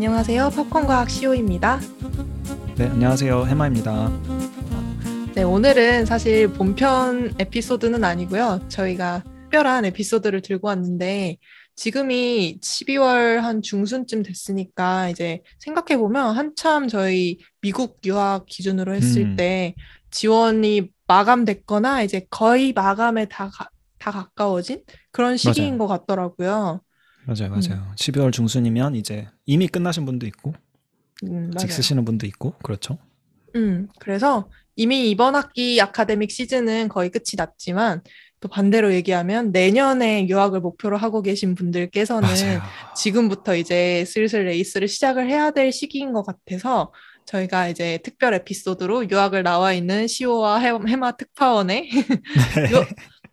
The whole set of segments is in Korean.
안녕하세요. 팝콘과학 시오입니다. 네, 안녕하세요. 해마입니다. 네, 오늘은 사실 본편 에피소드는 아니고요. 저희가 특별한 에피소드를 들고 왔는데 지금이 12월 한 중순쯤 됐으니까 이제 생각해 보면 한참 저희 미국 유학 기준으로 했을 음. 때 지원이 마감됐거나 이제 거의 마감에 다, 가, 다 가까워진 그런 시기인 맞아요. 것 같더라고요. 맞아요, 맞아요. 12월 중순이면 이제 이미 끝나신 분도 있고, 음, 아직. 쓰시는 분도 있고, 그렇죠. 음, 그래서 이미 이번 학기 아카데믹 시즌은 거의 끝이 났지만 또 반대로 얘기하면 내년에 유학을 목표로 하고 계신 분들께서는 맞아요. 지금부터 이제 슬슬 레이스를 시작을 해야 될 시기인 것 같아서 저희가 이제 특별 에피소드로 유학을 나와 있는 시오와 해- 해마 특파원의 네.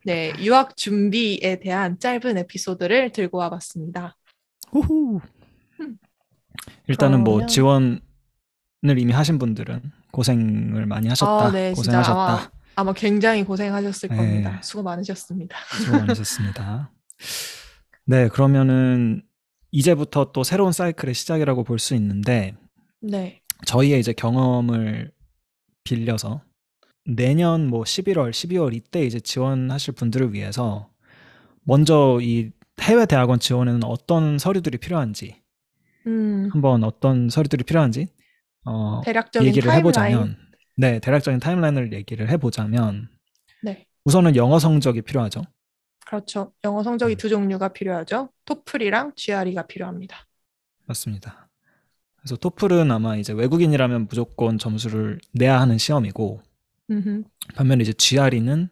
유, 네, 유학 준비에 대한 짧은 에피소드를 들고 와봤습니다. 후후. 음. 일단은 뭐 그러면- 지원을 이미 하신 분들은 고생을 많이 하셨다. 아, 네, 고생하셨다. 아마, 아마 굉장히 고생하셨을 네. 겁니다. 수고 많으셨습니다. 수고 많으셨습니다. 네, 그러면은 이제부터 또 새로운 사이클의 시작이라고 볼 수 있는데 네. 저희의 이제 경험을 빌려서 내년 뭐 11월, 12월 이때 이제 지원하실 분들을 위해서 먼저 이 해외 대학원 지원에는 어떤 서류들이 필요한지 음, 한번 어떤 서류들이 필요한지 어, 대략적인 얘기를 타임라인. 해보자면 네 대략적인 타임라인을 얘기를 해보자면 네, 우선은 영어 성적이 필요하죠. 그렇죠. 영어 성적이 음. 두 종류가 필요하죠. 토플이랑 GRE가 필요합니다. 맞습니다. 그래서 토플은 아마 이제 외국인이라면 무조건 점수를 내야 하는 시험이고 음흠. 반면에 이제 GRE는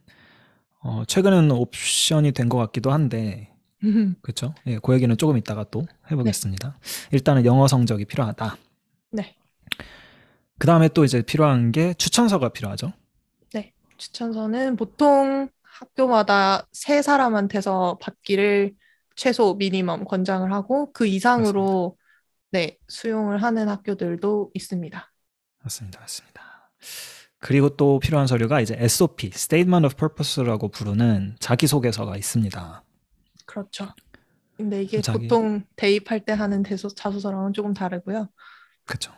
어, 최근에는 옵션이 된 것 같기도 한데 그렇죠? 예, 그 얘기는 조금 이따가 또 해보겠습니다. 일단은 영어 성적이 필요하다. 네, 그 다음에 또 이제 필요한 게 추천서가 필요하죠. 추천서는 보통 학교마다 세 사람한테서 받기를 최소 미니멈 권장을 하고 그 이상으로 네, 수용을 하는 학교들도 있습니다. 맞습니다, 맞습니다. 그리고 또 필요한 서류가 이제 SOP, Statement of Purpose라고 부르는 자기소개서가 있습니다. 그렇죠. 근데 이게 자기- 보통 대입할 때 하는 대소, 자소서랑은 조금 다르고요. 그렇죠.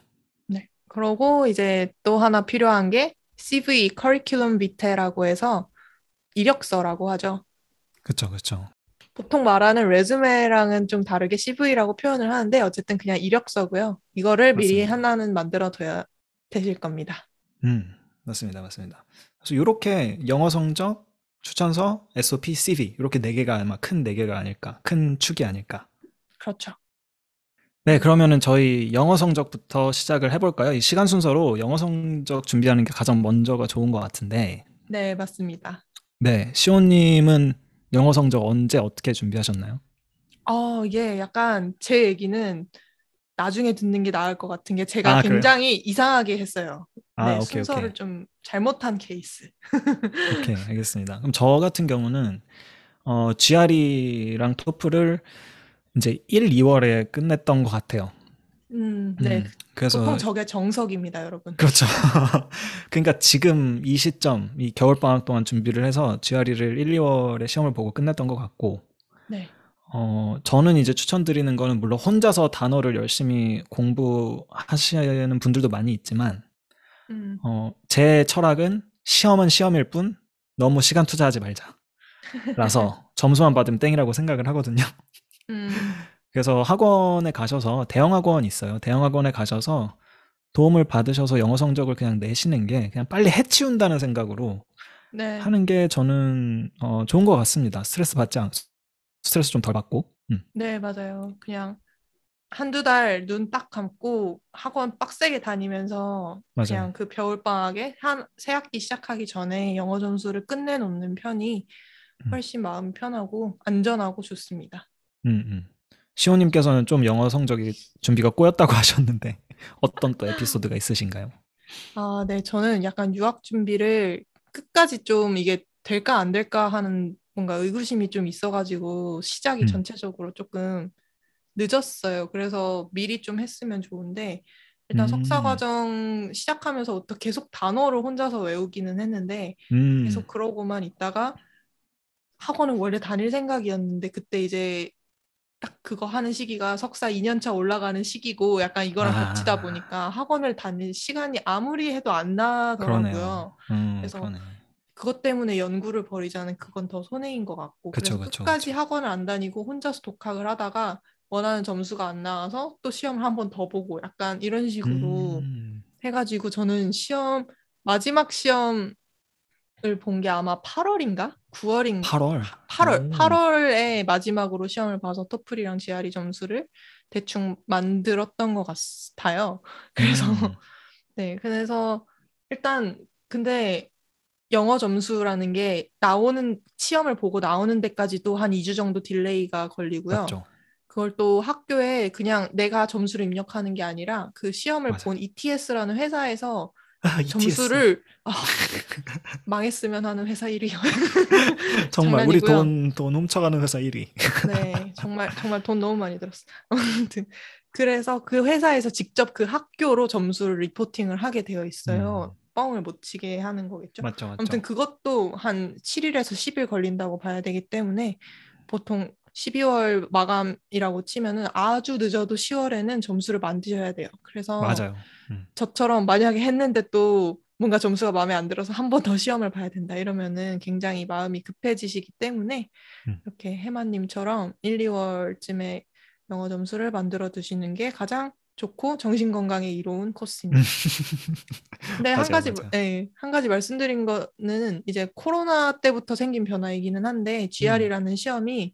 네. 그러고 이제 또 하나 필요한 게 CV, 커리큘럼 비테라고 해서 이력서라고 하죠. 그렇죠, 그렇죠. 보통 말하는 레즈메랑은 좀 다르게 CV라고 표현을 하는데 어쨌든 그냥 이력서고요. 이거를 미리 맞습니다. 하나는 만들어 둬야 되실 겁니다. 음, 맞습니다, 맞습니다. 그래서 이렇게 영어 성적, 추천서, SOP, CV 이렇게 네 개가 아마 큰 네 개가 아닐까, 큰 축이 아닐까. 그렇죠. 네, 그러면은 저희 영어 성적부터 시작을 해볼까요? 이 시간 순서로 영어 성적 준비하는 게 가장 먼저가 좋은 것 같은데, 네, 맞습니다. 네, 시온님은 영어 성적 언제 어떻게 준비하셨나요? 어, 이게 약간 제 얘기는 나중에 듣는 게 나을 것 같은 게 제가 아, 그래요? 굉장히 이상하게 했어요. 아, 네, 오케이, 순서를 오케이. 좀 잘못한 케이스. 오케이, 알겠습니다. 그럼 저 같은 경우는 어, GRE랑 토플을 이제 1, 2월에 끝냈던 것 같아요. 음, 네. 음, 그래서 보통 저게 정석입니다, 여러분. 그렇죠. 그러니까 지금 이 시점, 이 겨울 방학 동안 준비를 해서 GRE를 1, 2월에 시험을 보고 끝냈던 것 같고, 네. 어, 저는 이제 추천드리는 거는 물론 혼자서 단어를 열심히 공부하시는 분들도 많이 있지만, 음, 어, 제 철학은 시험은 시험일 뿐 너무 시간 투자하지 말자. 라서 점수만 받으면 땡이라고 생각을 하거든요. 음, 그래서 학원에 가셔서 대형 학원 있어요. 대형 학원에 가셔서 도움을 받으셔서 영어 성적을 그냥 내시는 게 그냥 빨리 해치운다는 생각으로 네. 하는 게 저는 어, 좋은 것 같습니다. 스트레스 받지 않, 스트레스 좀 덜 받고. 음, 네, 맞아요. 그냥 한두 달 눈 딱 감고 학원 빡세게 다니면서 맞아요. 그냥 그 겨울방학에 한 새 학기 시작하기 전에 영어 점수를 끝내놓는 편이 음. 훨씬 마음 편하고 안전하고 좋습니다. 음, 음. 시호님께서는 좀 영어 성적이 준비가 꼬였다고 하셨는데 어떤 또 에피소드가 있으신가요? 아, 네, 저는 약간 유학 준비를 끝까지 좀 이게 될까 안 될까 하는 뭔가 의구심이 좀 있어가지고 시작이 음. 전체적으로 조금 늦었어요. 그래서 미리 좀 했으면 좋은데 일단 석사 음. 과정 시작하면서부터 계속 단어를 혼자서 외우기는 했는데 음, 계속 그러고만 있다가 학원은 원래 다닐 생각이었는데 그때 이제 딱 그거 하는 시기가 석사 2년차 올라가는 시기고 약간 이거랑 아. 겹치다 보니까 학원을 다닐 시간이 아무리 해도 안 나더라고요. 음, 그래서 그러네. 그것 때문에 연구를 벌이자는 그건 더 손해인 것 같고 그쵸, 그래서 끝까지 그쵸. 학원을 안 다니고 혼자서 독학을 하다가 원하는 점수가 안 나와서 또 시험을 한 번 더 보고 약간 이런 식으로 음, 해가지고 저는 시험 마지막 시험을 본 게 아마 8월인가 9월인가 8월. 8월 오. 8월에 마지막으로 시험을 봐서 토플이랑 GRE 점수를 대충 만들었던 것 같아요. 그래서 음, 네 그래서 일단 근데 영어 점수라는 게 나오는 시험을 보고 나오는 데까지도 한 2주 정도 delay가 걸리고요. 맞죠. 그걸 또 학교에 그냥 내가 점수를 입력하는 게 아니라 그 시험을 맞아요. 본 ETS라는 회사에서 아. 점수를 아, 망했으면 하는 회사 일이 정말 우리. 돈, 돈 훔쳐가는 회사 1위. 네 정말 정말 돈 너무 많이 들었어. 아무튼 그래서 그 회사에서 직접 그 학교로 점수를 리포팅을 하게 되어 있어요. 음. 뻥을 못 치게 하는 거겠죠. 맞죠, 맞죠. 아무튼 그것도 한 7일에서 10일 걸린다고 봐야 되기 때문에 보통 12월 마감이라고 치면은 아주 늦어도 10월에는 점수를 만드셔야 돼요. 그래서 맞아요. 음. 저처럼 만약에 했는데 또 뭔가 점수가 마음에 안 들어서 한 번 더 시험을 봐야 된다 이러면은 굉장히 마음이 급해지시기 때문에 음. 이렇게 해마님처럼 1, 2월쯤에 영어 점수를 만들어 두시는 게 가장 좋고 정신 건강에 이로운 코스입니다. 근데 한 맞아요, 가지. 예, 한 가지 말씀드린 거는 이제 코로나 때부터 생긴 변화이기는 한데 GRE라는 시험이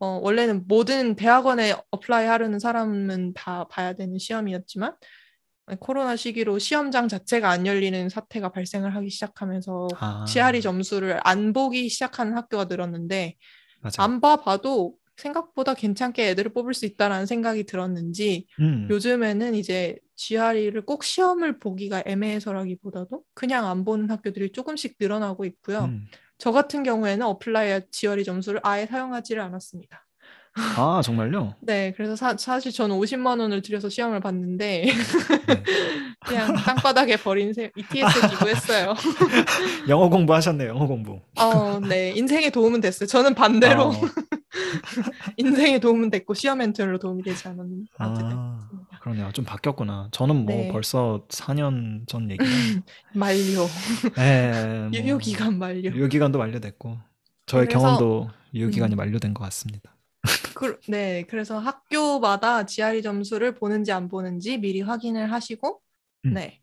어, 원래는 모든 대학원에 apply 하려는 사람은 다 봐야 되는 시험이었지만 코로나 시기로 시험장 자체가 안 열리는 사태가 발생을 하기 시작하면서 아, GRE 점수를 안 보기 시작하는 학교가 늘었는데 맞아요. 안 봐봐도 생각보다 괜찮게 애들을 뽑을 수 있다라는 생각이 들었는지 음, 요즘에는 이제 GRE를 꼭 시험을 보기가 애매해서라기보다도 그냥 안 보는 학교들이 조금씩 늘어나고 있고요. 음. 저 같은 경우에는 apply GRE 점수를 아예 사용하지를 않았습니다. 아, 정말요? 네, 그래서 사, 사실 저는 50만 원을 들여서 시험을 봤는데 네. 그냥 땅바닥에 버린 세, ETS 기부했어요. 영어 공부하셨네요, 영어 공부. 어, 네, 인생에 도움은 됐어요. 저는 반대로 어, 인생에 도움은 됐고 시험엔 별로 도움이 되지 어쨌든 아. 그러네요. 좀 바뀌었구나. 저는 뭐 네. 벌써 4년 전 얘기는. 만료, 예, 뭐 유효 기간 만료. 유효 기간도 만료됐고, 저의 그래서- 경험도 유효 기간이 음. 만료된 것 같습니다. 그, 네, 그래서 학교마다 GRE 점수를 보는지 안 보는지 미리 확인을 하시고, 음. 네,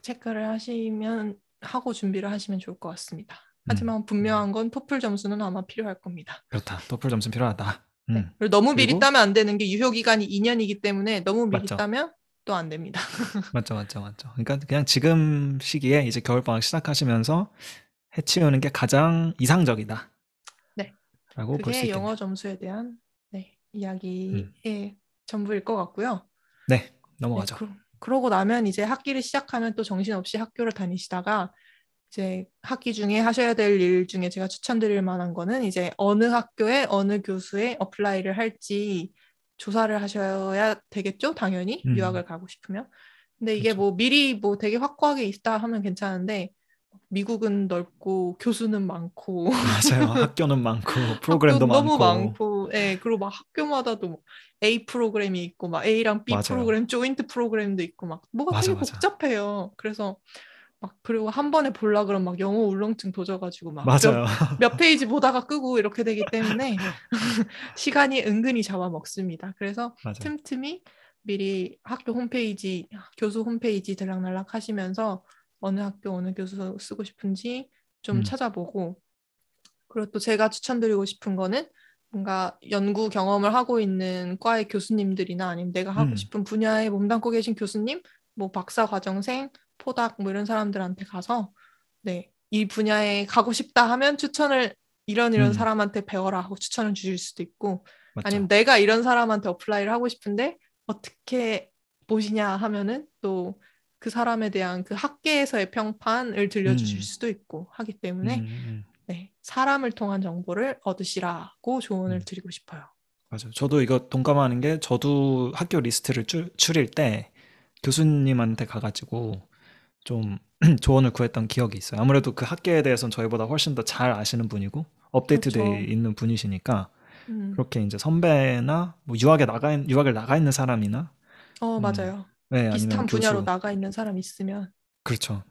체크를 하시면 하고 준비를 하시면 좋을 것 같습니다. 음. 하지만 분명한 건 토플 점수는 아마 필요할 겁니다. 그렇다. 토플 점수 필요하다. 음. 네. 그리고 너무 미리 그리고- 따면 안 되는 게 유효 기간이 2년이기 때문에 너무 미리 맞죠. 따면 또 안 됩니다. 맞죠, 맞죠, 맞죠. 그러니까 그냥 지금 시기에 이제 겨울 방학 시작하시면서 해치우는 게 가장 이상적이다. 네. 라고 볼수 그게 있겠네요. 영어 점수에 대한 네, 이야기의 전부일 것 같고요. 네, 네, 넘어가죠. 그, 그러고 나면 이제 학기를 시작하면 또 정신없이 학교를 다니시다가 이제 학기 중에 하셔야 될 일 중에 제가 추천드릴 만한 거는 이제 어느 학교에 어느 교수에 apply를 할지 조사를 하셔야 되겠죠, 당연히 음. 유학을 가고 싶으면. 근데 이게 그렇죠. 뭐 미리 뭐 되게 확고하게 있다 하면 괜찮은데 미국은 넓고 교수는 많고 맞아요. 학교는 많고 프로그램도 학교 너무 많고. 많고, 예, 그리고 막 학교마다도 뭐 A 프로그램이 있고, 막 A랑 B 맞아요. 프로그램, 조인트 프로그램도 있고, 막 뭐가 맞아, 되게. 복잡해요. 그래서 막 그리고 한 번에 볼라 그러면 막 영어 울렁증 도져가지고 막 맞아요. 몇, 몇 페이지 보다가 끄고 이렇게 되기 때문에 시간이 은근히 잡아먹습니다. 그래서 맞아요. 틈틈이 미리 학교 홈페이지, 교수 홈페이지 들락날락 하시면서 어느 학교 어느 교수 쓰고 싶은지 좀 음. 찾아보고 그리고 또 제가 추천드리고 싶은 거는 뭔가 연구 경험을 하고 있는 과의 교수님들이나 아니면 내가 하고 음. 싶은 분야에 몸담고 계신 교수님, 뭐 박사 과정생, postdoc 뭐 이런 사람들한테 가서 네, 이 분야에 가고 싶다 하면 추천을 이런 이런 음. 사람한테 배워라 하고 추천을 주실 수도 있고 맞죠. 아니면 내가 이런 사람한테 apply를 하고 싶은데 어떻게 보시냐 하면은 또 그 사람에 대한 그 학계에서의 평판을 들려주실 음. 수도 있고 하기 때문에 음, 음. 네, 사람을 통한 정보를 얻으시라고 조언을 음. 드리고 싶어요. 맞아요. 저도 이거 동감하는 게 저도 학교 리스트를 줄, 추릴 때 교수님한테 가가지고 좀 조언을 구했던 기억이 있어요. 아무래도 그 학계에 대해서는 저희보다 훨씬 더 잘 아시는 분이고 업데이트돼 그렇죠. 있는 분이시니까 음. 그렇게 이제 선배나 뭐 유학에 나가 있- 유학을 나가 있는 사람이나 어, 음. 맞아요. 네, 비슷한 분야로 교수 나가 있는 사람 있으면 그렇죠.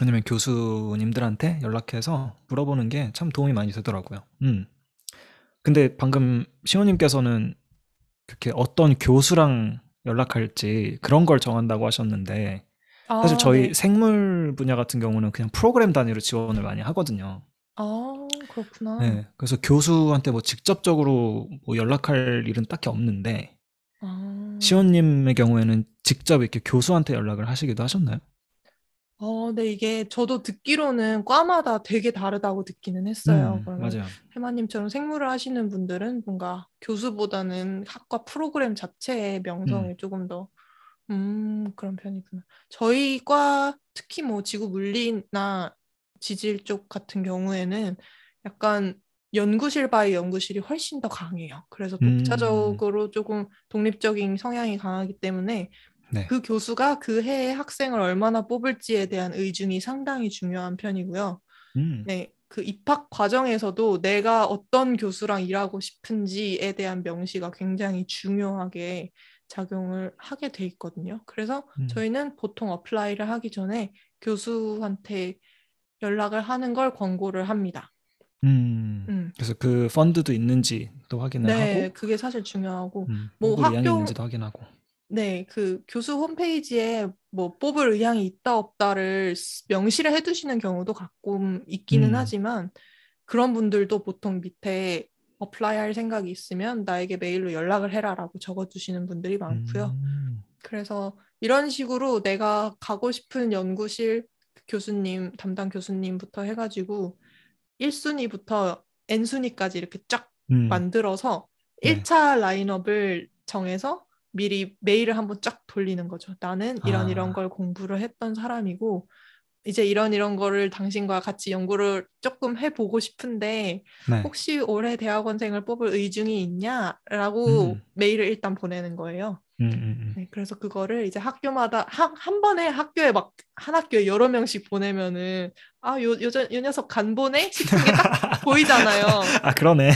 아니면 교수님들한테 연락해서 물어보는 게 참 도움이 많이 되더라고요. 음. 근데 방금 시호님께서는 그렇게 어떤 교수랑 연락할지 그런 걸 정한다고 하셨는데 사실 아, 저희 네. 생물 분야 같은 경우는 그냥 프로그램 단위로 지원을 많이 하거든요. 아, 그렇구나. 네, 그래서 교수한테 뭐 직접적으로 뭐 연락할 일은 딱히 없는데 아. 시호님의 경우에는 직접 이렇게 교수한테 연락을 하시기도 하셨나요? 어, 네, 이게 저도 듣기로는 과마다 되게 다르다고 듣기는 했어요. 음, 그러면 맞아요. 해마님처럼 생물을 하시는 분들은 뭔가 교수보다는 학과 프로그램 자체의 명성이 음. 조금 더, 음, 그런 편이구나. 저희 과 특히 뭐 지구 물리나 지질 쪽 같은 경우에는 약간 연구실 by 연구실이 훨씬 더 강해요. 그래서 음. 독자적으로 조금 독립적인 성향이 강하기 때문에 네. 그 교수가 그 해에 학생을 얼마나 뽑을지에 대한 의중이 상당히 중요한 편이고요. 음. 네, 그 입학 과정에서도 내가 어떤 교수랑 일하고 싶은지에 대한 명시가 굉장히 중요하게 작용을 하게 돼 있거든요. 그래서 음. 저희는 보통 apply를 하기 전에 교수한테 연락을 하는 걸 권고를 합니다. 음. 음. 그래서 그 펀드도 있는지 또 확인을 네, 하고 그게 사실 중요하고 음, 뭐 의향이 학교- 있는지도 확인하고. 네, 그 교수 홈페이지에 뭐 뽑을 의향이 있다 없다를 스- 명시를 해두시는 경우도 가끔 있기는 음. 하지만 그런 분들도 보통 밑에 apply 할 생각이 있으면 나에게 메일로 연락을 해라라고 적어주시는 분들이 많고요. 음. 그래서 이런 식으로 내가 가고 싶은 연구실 교수님, 담당 교수님부터 해가지고 1순위부터 N순위까지 이렇게 쫙 음. 만들어서 네. 1차 라인업을 정해서 미리 메일을 한번 쫙 돌리는 거죠. 나는 이런 아. 이런 걸 공부를 했던 사람이고 이제 이런 이런 거를 당신과 같이 연구를 조금 해보고 싶은데 네. 혹시 올해 대학원생을 뽑을 의중이 있냐라고 음. 메일을 일단 보내는 거예요. 음, 음, 음. 네, 그래서 그거를 이제 학교마다 한, 한 번에 학교에 막 한 학교에 여러 명씩 보내면은 아, 요, 요, 저- 요 녀석 간보네? 싶은 게 딱 보이잖아요. 아 그러네.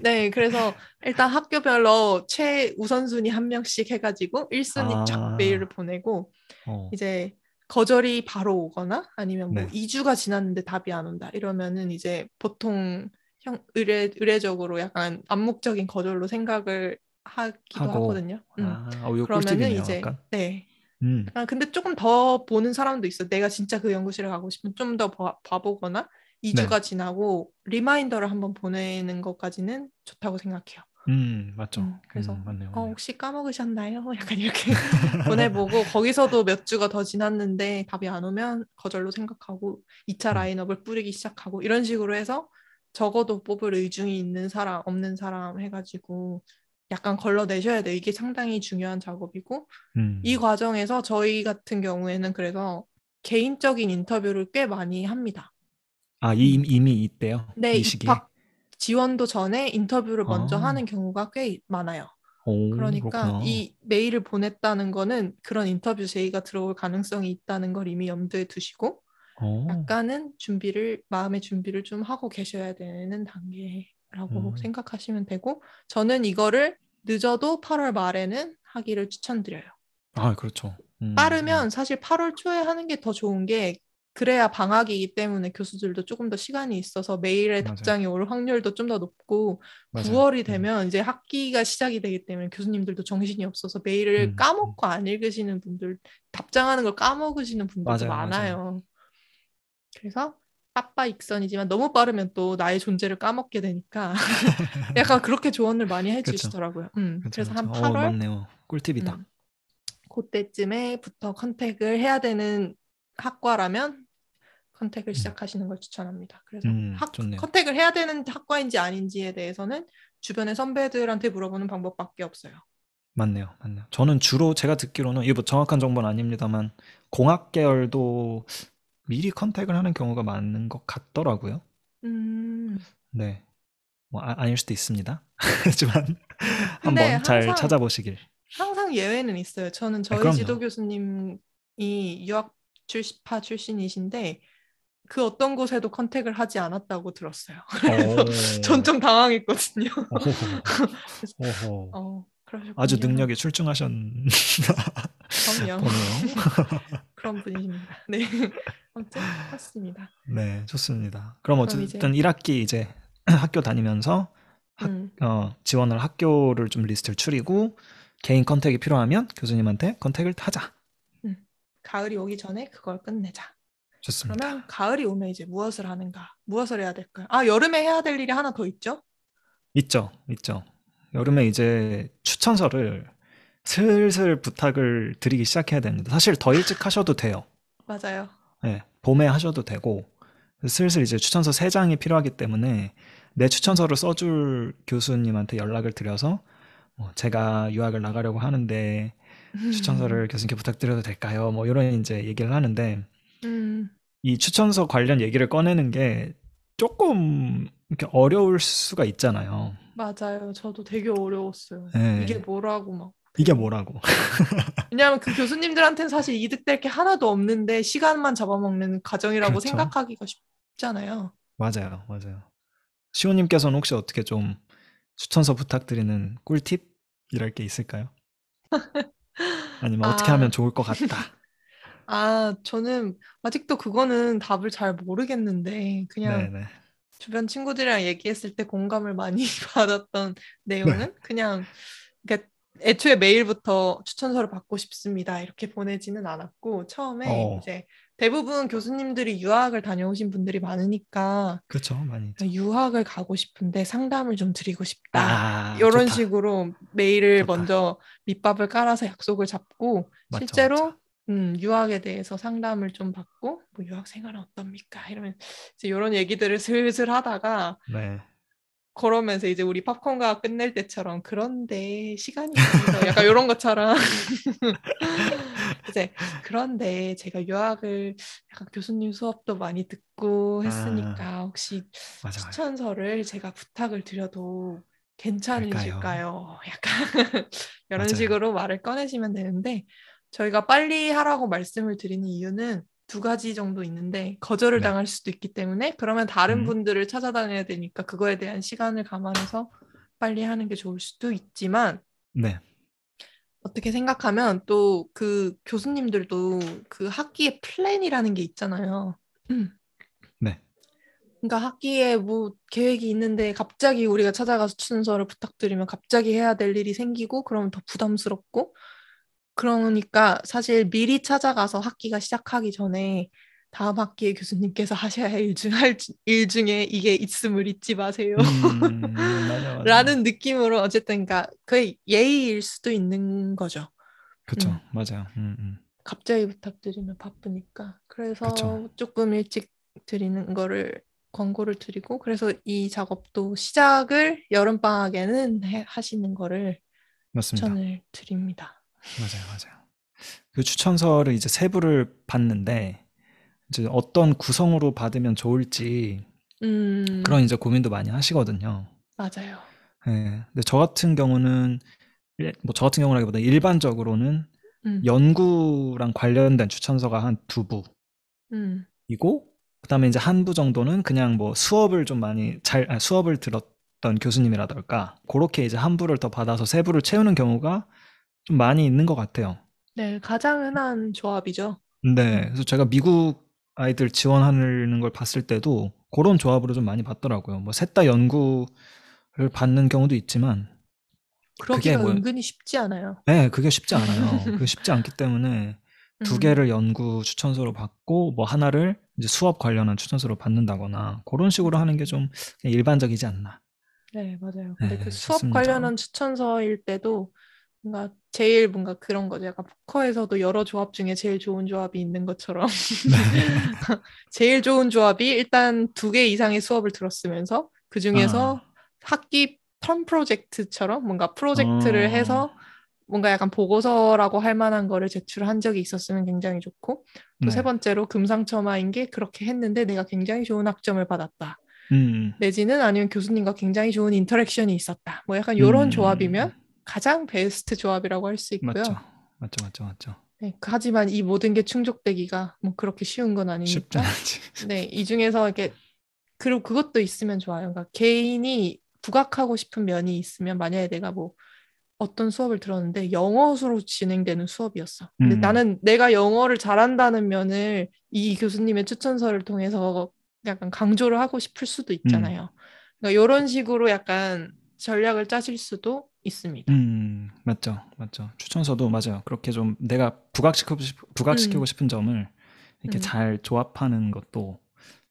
네, 그래서 일단 학교별로 최 우선순위 한 명씩 해가지고 1순위 아. 쫙 메일을 보내고 어. 이제 거절이 바로 오거나 아니면 뭐 네. 2주가 지났는데 답이 안 온다 이러면은 이제 보통 형 의례 의례적으로 약간 암묵적인 거절로 생각을 하기도 하고. 하거든요. 음. 아, 어, 이거 그러면은. 이제 약간. 네. 음. 아, 근데 조금 더 보는 사람도 있어. 내가 진짜 그 연구실에 가고 싶으면 좀 더 봐보거나 2주가 네. 지나고 reminder를 한번 보내는 것까지는 좋다고 생각해요. 음, 맞죠. 음, 그래서 음, 맞네요. 어, 맞네요. 혹시 까먹으셨나요? 약간 이렇게 보내보고 거기서도 몇 주가 더 지났는데 답이 안 오면 거절로 생각하고 2차 음. 라인업을 뿌리기 시작하고 이런 식으로 해서 적어도 뽑을 의중이 있는 사람, 없는 사람 해가지고 약간 걸러내셔야 돼요. 이게 상당히 중요한 작업이고 음. 이 과정에서 저희 같은 경우에는 그래서 개인적인 인터뷰를 꽤 많이 합니다. 아, 이, 이미 있대요. 네, 이 시기에. 입학 지원도 전에 인터뷰를 먼저 아. 하는 경우가 꽤 많아요. 오, 그러니까 그렇구나. 이 메일을 보냈다는 거는 그런 인터뷰 제의가 들어올 가능성이 있다는 걸 이미 염두에 두시고 어. 약간은 준비를 마음의 준비를 좀 하고 계셔야 되는 단계라고 음. 생각하시면 되고 저는 이거를 늦어도 8월 말에는 하기를 추천드려요. 아, 그렇죠. 음, 빠르면 사실 8월 초에 하는 게 더 좋은 게 그래야 방학이기 때문에 교수들도 조금 더 시간이 있어서 메일에 맞아요. 답장이 올 확률도 좀 더 높고 맞아요. 9월이 음. 되면 이제 학기가 시작이 되기 때문에 교수님들도 정신이 없어서 메일을 음, 까먹고 안 읽으시는 분들, 답장하는 걸 까먹으시는 분들도 맞아요, 많아요. 그래서 빠빠 익선이지만 너무 빠르면 또 나의 존재를 까먹게 되니까 약간 그렇게 조언을 많이 해주시더라고요. 음, 그렇죠, 그래서 한 그렇죠. 어, 8월 맞네요. 꿀팁이다. 음, 그때쯤에부터 contact을 해야 되는 학과라면 contact을 시작하시는 걸 추천합니다. 그래서 음, 학, 좋네요. contact을 해야 되는 학과인지 아닌지에 대해서는 주변의 선배들한테 물어보는 방법밖에 없어요. 맞네요. 맞네요. 저는 주로 제가 듣기로는 뭐 정확한 정보는 아닙니다만 공학 계열도 미리 contact을 하는 경우가 많은 것 같더라고요. 음, 네. 뭐 아, 아닐 수도 있습니다. 하지만 한번 잘 항상- 찾아보시길. 항상 예외는 있어요. 저는 저희 그럼요. 지도 교수님이 유학 출시파 출신이신데 그 어떤 곳에도 컨택을 하지 않았다고 들었어요. 오. 전좀 당황했거든요. 어. 아주 능력이 출중하셨 그럼요. 그런 분이십니다. 네. 아무튼 그렇습니다. 네, 좋습니다. 그럼 그럼 어쨌든 1학기 이제 학교 다니면서 학- 음, 어, 지원을 학교를 좀 리스트를 추리고 개인 contact이 필요하면 교수님한테 contact을 하자. 가을이 오기 전에 그걸 끝내자. 좋습니다. 그러면 가을이 오면 이제 무엇을 하는가? 무엇을 해야 될까요? 아, 여름에 해야 될 일이 하나 더 있죠? 있죠, 있죠. 여름에 이제 추천서를 슬슬 부탁을 드리기 시작해야 됩니다. 사실 더 일찍 하셔도 돼요. 맞아요. 네, 봄에 하셔도 되고 슬슬 이제 추천서 3장이 필요하기 때문에 내 추천서를 써줄 교수님한테 연락을 드려서 뭐 제가 유학을 나가려고 하는데 추천서를 교수님께 부탁드려도 될까요? 뭐 이런 이제 얘기를 하는데 음, 이 추천서 관련 얘기를 꺼내는 게 조금 이렇게 어려울 수가 있잖아요. 맞아요. 저도 되게 어려웠어요. 네. 이게 뭐라고 막. 이게 뭐라고? 왜냐하면 그 교수님들한테는 사실 이득될 게 하나도 없는데 시간만 잡아먹는 과정이라고 그렇죠. 생각하기가 쉽잖아요. 맞아요, 맞아요. 시호님께서는 혹시 어떻게 좀 추천서 부탁드리는 꿀팁 이럴 게 있을까요? 아니면 어떻게 아. 하면 좋을 것 같다. 아, 저는 아직도 그거는 답을 잘 모르겠는데 그냥 네네. 주변 친구들이랑 얘기했을 때 공감을 많이 받았던 내용은 네. 그냥 그러니까 애초에 메일부터 추천서를 받고 싶습니다 이렇게 보내지는 않았고 처음에 어. 이제 대부분 교수님들이 유학을 다녀오신 분들이 많으니까 그렇죠, 많이 있죠. 유학을 가고 싶은데 상담을 좀 드리고 싶다 아, 이런 좋다. 식으로 메일을 좋다. 먼저 밑밥을 깔아서 약속을 잡고 맞죠, 실제로 맞죠. 음, 유학에 대해서 상담을 좀 받고 뭐 유학 생활은 어떻습니까? 이러면 이제 이런 얘기들을 슬슬 하다가 네. 그러면서 이제 우리 팝콘가 끝낼 때처럼 그런데 시간이 없어서 약간 이런 것처럼 이제 그런데 제가 유학을 약간 교수님 수업도 많이 듣고 했으니까 혹시 맞아, 맞아. 추천서를 제가 부탁을 드려도 괜찮으실까요? 약간 이런 맞아요. 식으로 말을 꺼내시면 되는데 저희가 빨리 하라고 말씀을 드리는 이유는 두 가지 정도 있는데 거절을 네. 당할 수도 있기 때문에 그러면 다른 음. 분들을 찾아다녀야 되니까 그거에 대한 시간을 감안해서 빨리 하는 게 좋을 수도 있지만 네. 어떻게 생각하면 또 그 교수님들도 그 학기의 플랜이라는 게 있잖아요. 음. 네. 그러니까 학기에 뭐 계획이 있는데 갑자기 우리가 찾아가서 추천서를 부탁드리면 갑자기 해야 될 일이 생기고 그러면 더 부담스럽고 그러니까 사실 미리 찾아가서 학기가 시작하기 전에 다음 학기에 교수님께서 하셔야 할 일 중, 할 일 중에 이게 있음을 잊지 마세요. 음, 맞아, 맞아. 라는 느낌으로 어쨌든 그러니까 그게 예의일 수도 있는 거죠. 그쵸, 음. 맞아요. 음, 음. 갑자기 부탁드리면 바쁘니까. 그래서 그쵸. 조금 일찍 드리는 거를 권고를 드리고 그래서 이 작업도 시작을 여름 방학에는 해- 하시는 거를 맞습니다. 추천을 드립니다. 맞아요, 맞아요. 그 추천서를 이제 세부를 봤는데 이제 어떤 구성으로 받으면 좋을지 음, 그런 이제 고민도 많이 하시거든요. 맞아요. 예. 근데 저 같은 경우는 뭐 저 같은 경우라기보다 일반적으로는 음, 연구랑 관련된 추천서가 한 두 음, 부이고 그다음에 이제 한 부 정도는 그냥 뭐 수업을 좀 많이 잘 아, 수업을 들었던 교수님이라던가 그렇게 이제 한 부를 더 받아서 세 부를 채우는 경우가 좀 많이 있는 것 같아요. 네, 가장 흔한 조합이죠. 네, 그래서 제가 미국 아이들 지원하는 걸 봤을 때도 그런 조합으로 좀 많이 받더라고요. 뭐 셋 다 연구를 받는 경우도 있지만, 그러기가 뭐- 은근히 쉽지 않아요. 네, 그게 쉽지 않아요. 그게 쉽지 않기 때문에 두 음, 개를 연구 추천서로 받고 뭐 하나를 이제 수업 관련한 추천서로 받는다거나 그런 식으로 하는 게 좀 일반적이지 않나. 네, 맞아요. 근데 네, 그 수업 좋습니다. 관련한 추천서일 때도 뭔가 제일 뭔가 그런 거죠. 약간 포커에서도 여러 조합 중에 제일 좋은 조합이 있는 것처럼 제일 좋은 조합이 일단 두 개 이상의 수업을 들었으면서 그 중에서 아. 학기 term 프로젝트처럼 뭔가 프로젝트를 어. 해서 뭔가 약간 보고서라고 할 만한 거를 제출한 적이 있었으면 굉장히 좋고 또세 네. 번째로 금상첨화인 게 그렇게 했는데 내가 굉장히 좋은 학점을 받았다. 음, 내지는 아니면 교수님과 굉장히 좋은 interaction이 있었다. 뭐 약간 이런 음, 조합이면 가장 베스트 조합이라고 할 수 있고요. 맞죠, 맞죠, 맞죠, 맞죠. 네, 하지만 이 모든 게 충족되기가 뭐 그렇게 쉬운 건 아니니까. 않지. 네, 이 중에서 이렇게 그리고 그것도 있으면 좋아요. 그러니까 개인이 부각하고 싶은 면이 있으면 만약에 내가 뭐 어떤 수업을 들었는데 영어로 진행되는 수업이었어. 근데 음. 나는 내가 영어를 잘한다는 면을 이 교수님의 추천서를 통해서 약간 강조를 하고 싶을 수도 있잖아요. 그러니까 이런 식으로 약간 전략을 짜실 수도 있습니다. 음, 맞죠. 맞죠. 추천서도 맞아요. 그렇게 좀 내가 부각시키고, 싶, 부각시키고 음. 싶은 점을 이렇게 음. 잘 조합하는 것도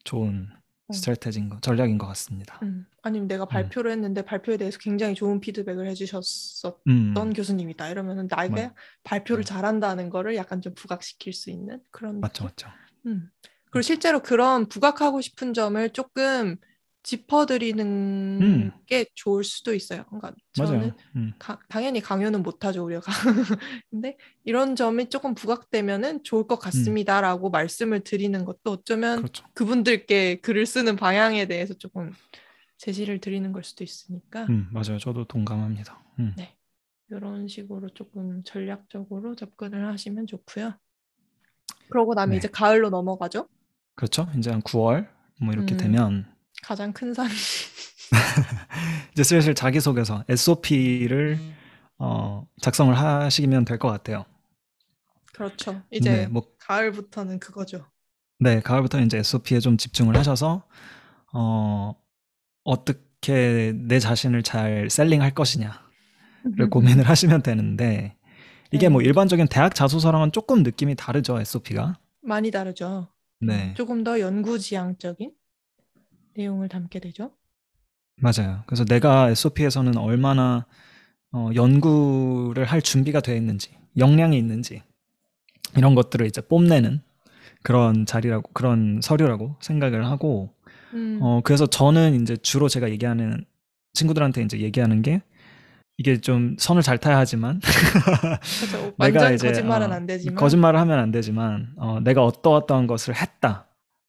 좋은 어. 스트레테지인 거, 전략인 것 같습니다. 음, 아니면 내가 발표를 했는데 발표에 대해서 굉장히 좋은 피드백을 해주셨었던 음, 교수님이다. 이러면은 나에게 맞- 발표를 음. 잘한다는 거를 약간 좀 부각시킬 수 있는 그런 맞죠, 느낌? 맞죠. 음. 그리고 실제로 그런 부각하고 싶은 점을 조금 짚어드리는 음. 게 좋을 수도 있어요. 그러니까 저는. 음, 가- 당연히 강요는 못하죠 우리가. 근데 이런 점이 조금 부각되면은 좋을 것 같습니다라고 말씀을 드리는 것도 어쩌면 그렇죠. 그분들께 글을 쓰는 방향에 대해서 조금 제시를 드리는 걸 수도 있으니까 음, 맞아요. 저도 동감합니다. 음. 네. 이런 식으로 조금 전략적으로 접근을 하시면 좋고요. 그러고 나면 네. 이제 가을로 넘어가죠. 그렇죠. 이제 한 9월 뭐 이렇게 음. 되면 가장 큰 산. 이제 슬슬 자기소개서 SOP를 어, 작성을 하시면 될 것 같아요. 그렇죠. 이제 네, 뭐 가을부터는 그거죠. 네, 가을부터 이제 SOP에 좀 집중을 하셔서 어, 어떻게 내 자신을 잘 셀링할 것이냐를 고민을 하시면 되는데 이게 뭐 네. 일반적인 대학 자소서랑은 조금 느낌이 다르죠, SOP가. 많이 다르죠. 네, 조금 더 연구지향적인 내용을 담게 되죠. 맞아요. 그래서 내가 SOP에서는 얼마나 어, 연구를 할 준비가 되어 있는지, 역량이 있는지 이런 것들을 이제 뽐내는 그런 자리라고 그런 서류라고 생각을 하고 음, 어, 그래서 저는 이제 주로 제가 얘기하는 친구들한테 이제 얘기하는 게 이게 좀 선을 잘 타야 하지만 그렇죠. 내가 완전 이제, 거짓말은 어, 안 되지만 거짓말을 하면 안 되지만 어, 내가 어떠어떠한 것을 했다.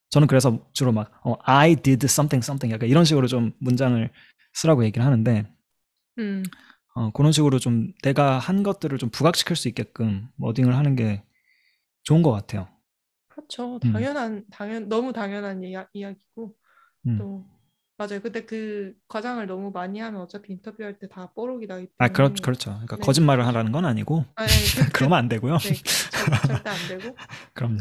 저는 그래서 주로 막 어, I did something something 약간 이런 식으로 좀 문장을 쓰라고 얘기를 하는데 음, 어, 그런 식으로 좀 내가 한 것들을 좀 부각시킬 수 있게끔 워딩을 하는 게 좋은 것 같아요. 그렇죠. 음. 당연한 당연 너무 당연한 이야, 이야기고 음. 또 맞아요. 근데 그 과장을 너무 많이 하면 어차피 인터뷰할 때 다 뽀록이 나기 때문에 아, 그렇, 그렇죠. 그러니까 네. 거짓말을 하라는 건 아니고 아니, 아니, 그, 그, 그러면 안 되고요. 네, 절- 절대 안 되고 그럼요.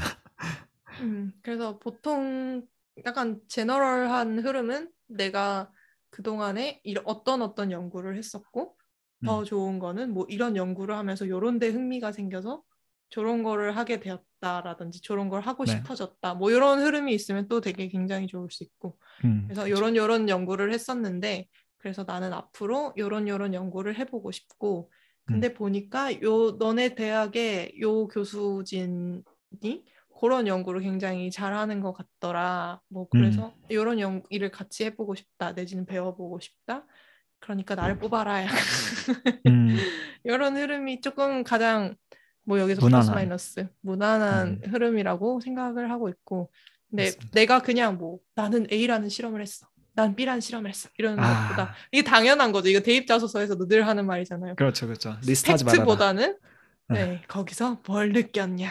음, 그래서 보통 약간 제너럴한 흐름은 내가 그동안에 이런 어떤 어떤 연구를 했었고 더 음. 좋은 거는 뭐 이런 연구를 하면서 요런 데 흥미가 생겨서 저런 거를 하게 되었다라든지 저런 걸 하고 네. 싶어졌다 뭐 이런 흐름이 있으면 또 되게 굉장히 좋을 수 있고 음, 그래서. 요런 요런 연구를 했었는데 그래서 나는 앞으로 요런 요런 연구를 해보고 싶고 근데 음. 보니까 요 너네 대학의 요 교수진이 그런 연구를 굉장히 잘하는 것 같더라. 뭐 그래서 이런 연 일을 같이 해보고 싶다. 내지는 배워보고 싶다. 그러니까 나를 뽑아라. 약간 음, 이런 흐름이 조금 가장 뭐 여기서 무난한. 플러스 마이너스 무난한 음. 흐름이라고 생각을 하고 있고 근데 맞습니다. 내가 그냥 뭐 나는 A라는 실험을 했어. 난 B라는 실험을 했어. 이런 아. 것보다 이게 당연한 거죠. 이거 대입 자소서에서도 늘 하는 말이잖아요. 그렇죠, 그렇죠. 리스트하지 말아라. 팩트보다는 네. 네, 거기서 뭘 느꼈냐.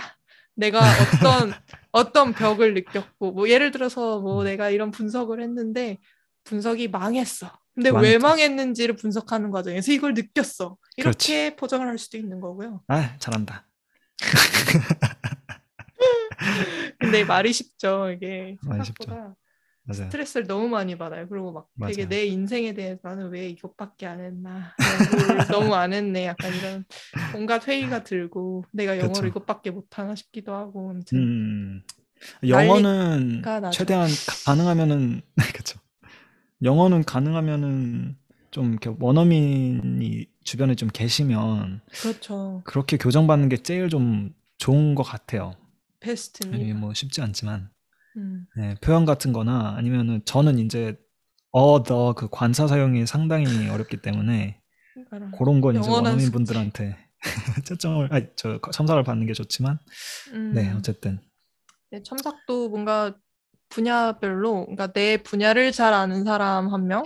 내가 어떤 어떤 벽을 느꼈고 뭐 예를 들어서 뭐 음. 내가 이런 분석을 했는데 분석이 망했어. 근데 왜. 망했는지를 분석하는 과정에서 이걸 느꼈어. 이렇게 그렇지. 포장을 할 수도 있는 거고요. 아, 잘한다. 근데 말이 쉽죠. 이게 말이 쉽죠. 생각보다 맞아요. 스트레스를 너무 많이 받아요. 그리고 막 되게 맞아요. 내 인생에 대해서 나는 왜 이것밖에 안 했나. 너무 안 했네. 약간 이런 온갖 회의가 들고 내가 영어를 그렇죠. 이것밖에 못하나 싶기도 하고. 아무튼 음, 영어는 난리가 나죠. 최대한 가능하면은 그렇죠. 영어는 가능하면은 좀 이렇게 원어민이 주변에 좀 계시면 그렇죠. 그렇게 교정받는 게 제일 좀 좋은 것 같아요. 베스트입니다. 이게 뭐 쉽지 않지만 음, 네, 표현 같은 거나 아니면은 저는 이제 어 더 그 관사 사용이 상당히 어렵기 때문에 그런 건 이제 원어민 분들한테 초점을 아니 저 첨삭을 받는 게 좋지만 음, 네 어쨌든 네, 첨삭도 뭔가 분야별로, 그러니까 내 분야를 잘 아는 사람 한 명,